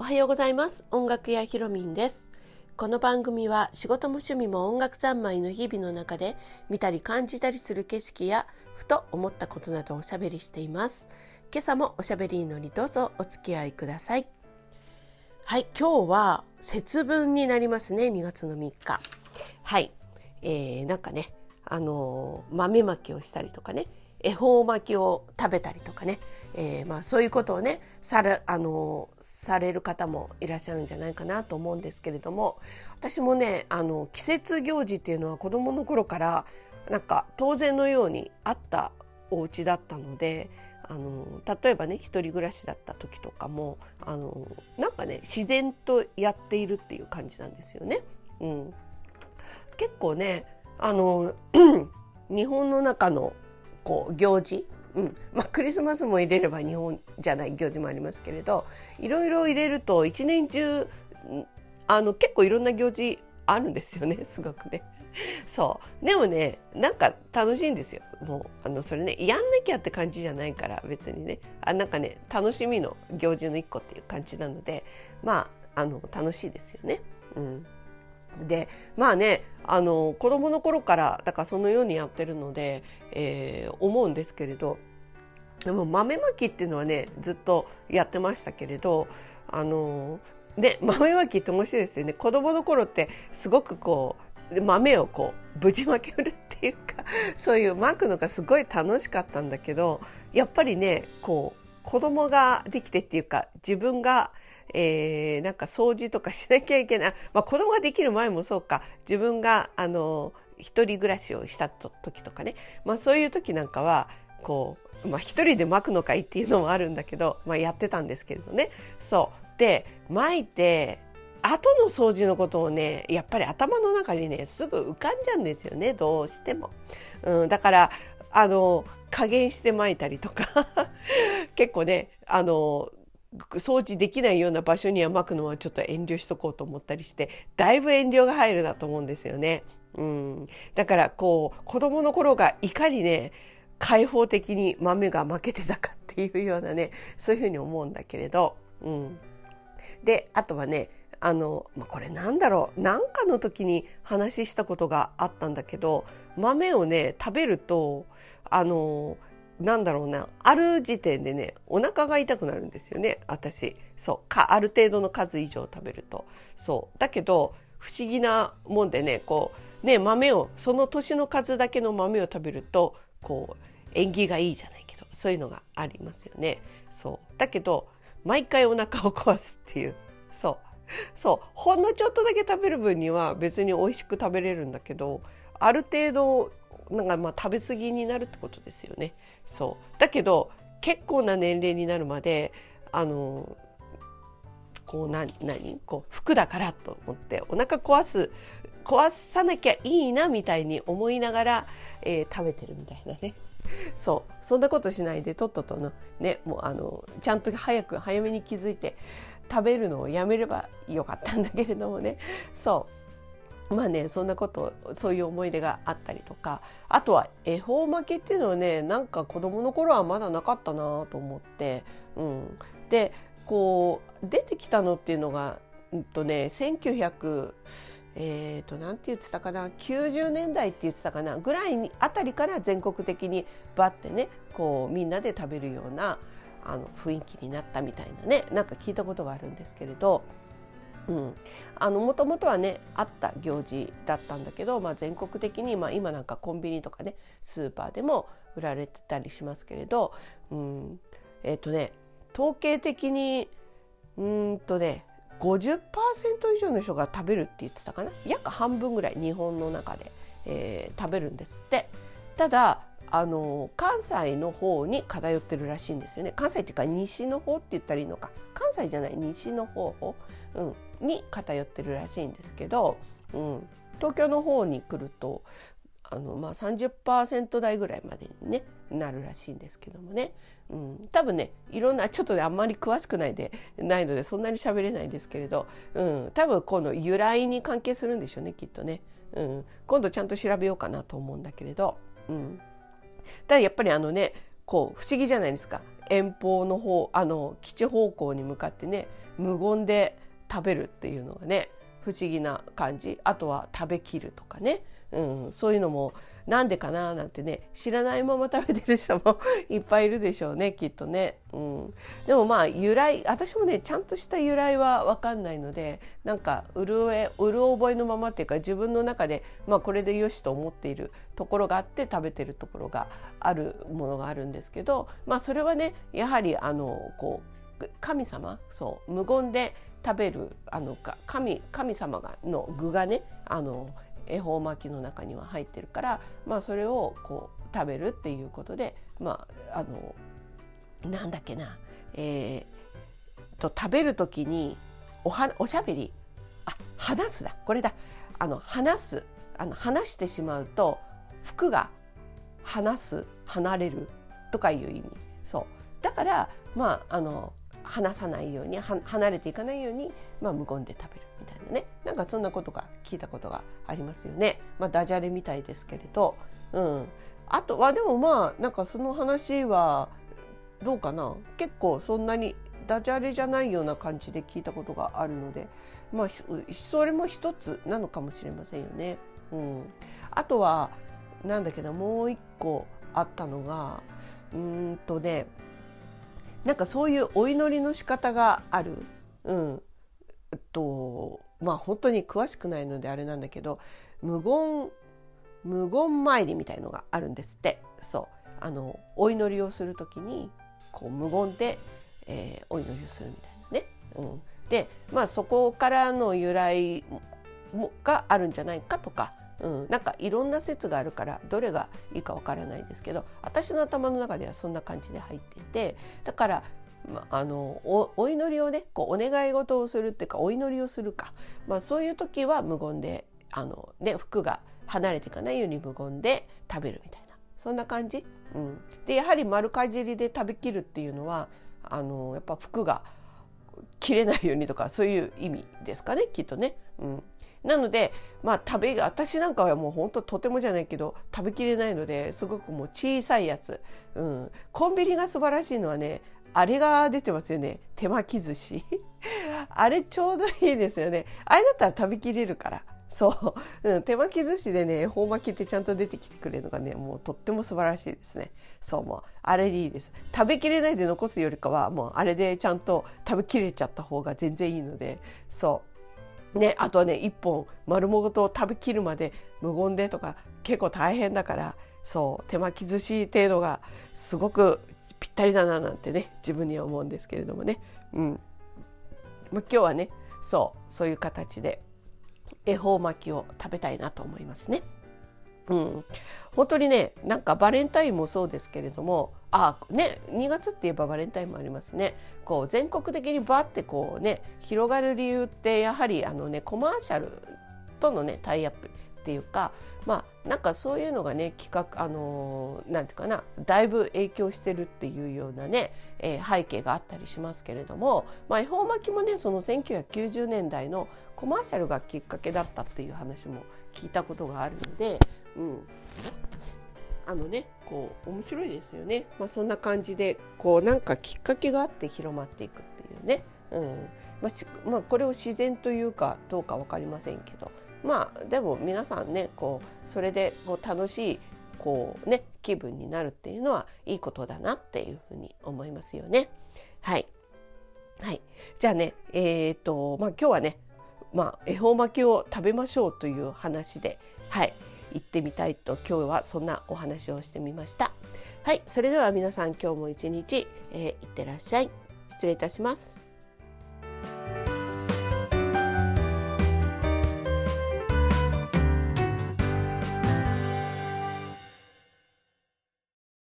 おはようございます。音楽屋ひろみんです。この番組は仕事も趣味も音楽三昧の日々の中で見たり感じたりする景色やふと思ったことなどおしゃべりしています。今朝もおしゃべりのにどうぞお付き合いください。はい今日は節分になりますね2月の3日。はい。えー、なんかねあの豆まきをしたりとかね。恵方巻きを食べたりとかね、えー、まあ、そういうことをねされあのされる方もいらっしゃるんじゃないかなと思うんですけれども。私もねあの季節行事っていうのは子どもの頃からなんか当然のようにあったお家だったのであの例えばね一人暮らしだった時とかもあのなんかね自然とやっているっていう感じなんですよね。うん、結構ねあの 日本の中のこう行事、うん。まあ、クリスマスも入れれば日本じゃない行事もありますけれどいろいろ入れると一年中あの結構いろんな行事あるんですよね。すごくね。そう。でもねなんか楽しいんですよ。もうあのそれねやんなきゃって感じじゃないから別にね。あなんかね楽しみの行事の一個っていう感じなのでまああの楽しいですよね。うん。でまあねあの子供の頃からだからそのようにやってるので、えー、思うんですけれどでも豆まきっていうのはねずっとやってましたけれどあのね豆まきって面白いですよね。子供の頃ってすごくこう豆をこうぶちまけるっていうかそういうまくのがすごい楽しかったんだけどやっぱりねこう子供ができてっていうか自分がえー、なんか掃除とかしなきゃいけない。まあ子供ができる前もそうか、自分が、あの、一人暮らしをした時とかね。まあそういう時なんかは、こう、まあ一人で巻くのかいっていうのもあるんだけど、まあやってたんですけれどね。そう。で、巻いて、後の掃除のことをね、やっぱり頭の中にね、すぐ浮かんじゃうんですよね、どうしても。うん、だから、あの、加減して巻いたりとか 結構ね、あの、掃除できないような場所には巻くのはちょっと遠慮しとこうと思ったりしてだいぶ遠慮が入るなと思うんですよね。うん、だからこう子供の頃がいかにね開放的に豆が負けてたかっていうようなねそういうふうに思うんだけれど、うん、であとはねあの、まあ、これなんだろう。何かの時に話したことがあったんだけど豆をね食べるとあのなんだろうなある時点でねお腹が痛くなるんですよね。私。そう。かある程度の数以上食べると。そう。だけど不思議なもんでねこうね豆をその年の数だけの豆を食べるとこう縁起がいいじゃないけどそういうのがありますよね。そう。だけど毎回お腹を壊すっていう。そう。そう。ほんのちょっとだけ食べる分には別に美味しく食べれるんだけどある程度なんかまあ食べ過ぎになるってことですよね。そう。だけど結構な年齢になるまであのこうな何？こう服だからと思ってお腹壊す壊さなきゃいいなみたいに思いながら、えー、食べてるみたいなね。そう。そんなことしないでとっととのねもうあのちゃんと早く早めに気づいて食べるのをやめればよかったんだけれどもね。そう。まあねそんなことそういう思い出があったりとかあとは恵方巻きっていうのはねなんか子供の頃はまだなかったなと思って、うん、でこう出てきたのっていうのが、うんとね、1900えーと、なんて言ってたかな90年代って言ってたかなぐらいにあたりから全国的にバッてねこうみんなで食べるようなあの雰囲気になったみたいなねなんか聞いたことがあるんですけれど。うん、あのもともとはねあった行事だったんだけど、まあ、全国的に、まあ、今なんかコンビニとかねスーパーでも売られてたりしますけれど、うん、えっ、ー、とね統計的にうんとね50%以上の人が食べるって言ってたかな？約半分ぐらい日本の中で、えー、食べるんですって。ただあの関西の方に偏ってるらしいんですよね。関西っていうか西の方って言ったらいいのか。関西じゃない西の方、うん、に偏ってるらしいんですけど、うん、東京の方に来るとあの、まあ30、台ぐらいまでに、ね、なるらしいんですけどもね、うん、多分ねいろんなちょっとねあんまり詳しくないでないのでそんなに喋れないんですけれど、うん、多分この由来に関係するんでしょうねきっとね、うん、今度ちゃんと調べようかなと思うんだけれど、うん、ただやっぱりあのねこう不思議じゃないですか。遠方の方あの基地方向に向かってね無言で食べるっていうのがね不思議な感じ。あとは食べきるとかね、うん、そういうのもなんでかななんてね知らないまま食べてる人も いっぱいいるでしょうねきっとね、うん、でもまあ由来私もねちゃんとした由来は分かんないのでなんかうるえうる覚えのままっていうか自分の中で、まあ、これでよしと思っているところがあって食べてるところがあるものがあるんですけどまあそれはねやはりあのこう神様？そう無言で食べるあの神神様がの具がねあの恵方巻きの中には入ってるから、まあ、それをこう食べるっていうことで、まあ、あのなんだっけな、えー、と食べる時におはおしゃべりあ話すだこれだあの話すあの話してしまうと服が話す離れるとかいう意味。そう。だからまああの話さないように離れていかないように、まあ、無言で食べるみたいなね。なんかそんなことが聞いたことがありますよね。まあ、ダジャレみたいですけれど、うん、あとはでもまあなんかその話はどうかな。結構そんなにダジャレじゃないような感じで聞いたことがあるので、まあ、それも一つなのかもしれませんよね。うん、あとはなんだけどもう一個あったのがうんとねなんかそういうお祈りの仕方がある。うんえっとまあ本当に詳しくないのであれなんだけど無言無言参りみたいのがあるんですってそうあのお祈りをする時にこう無言で、えー、お祈りをするみたいなね。うん、でまあそこからの由来もがあるんじゃないかとかうん、なんかいろんな説があるからどれがいいかわからないんですけど私の頭の中ではそんな感じで入っていてだから、まあのお祈りをねこうお願い事をするっていうかお祈りをするか、まあ、そういう時は無言であの、ね、服が離れていかないように無言で食べるみたいな。そんな感じ、うん、でやはり丸かじりで食べきるっていうのはあのやっぱ服が切れないようにとかそういう意味ですかねきっとね。うん。なのでまあ食べ私なんかはもう本当とてもじゃないけど食べきれないのですごくもう小さいやつ、うん、コンビニが素晴らしいのはねあれが出てますよね。手巻き寿司。あれちょうどいいですよね。あれだったら食べきれるから。そう、うん、手巻き寿司でね恵方巻きってちゃんと出てきてくれるのがねもうとっても素晴らしいですね。そうもうあれでいいです。食べきれないで残すよりかはもうあれでちゃんと食べきれちゃった方が全然いいのでそう。ね、あとはね1本丸ごと食べきるまで無言でとか結構大変だからそう手巻き寿司程度がすごくぴったりだななんてね自分には思うんですけれどもね、うん、今日はねそうそういう形で恵方巻きを食べたいなと思いますね。うん、本当にねなんかバレンタインもそうですけれどもあね2月って言えばバレンタインもありますね。こう全国的にバーってこうね広がる理由ってやはりあのねコマーシャルとのねタイアップっていうかまあなんかそういうのがね企画あのー、なんていうかなだいぶ影響してるっていうようなね、えー、背景があったりしますけれども、まあ、恵方巻きもねその1990年代のコマーシャルがきっかけだったっていう話も聞いたことがあるので、うん、あのねこう面白いですよね、まあ、そんな感じでこうなんかきっかけがあって広まっていくっていうね、うん。まあ、まあ、これを自然というかどうか分かりませんけど。まあでも皆さんねこうそれでこう楽しいこうね気分になるっていうのはいいことだなっていうふうに思いますよね。はい、はい、じゃあねえっ、ー、とまあ今日はねまあ、恵方巻きを食べましょうという話で、はい、行ってみたいと今日はそんなお話をしてみました。はい、それでは皆さん今日も一日、えー、いってらっしゃい。失礼いたします。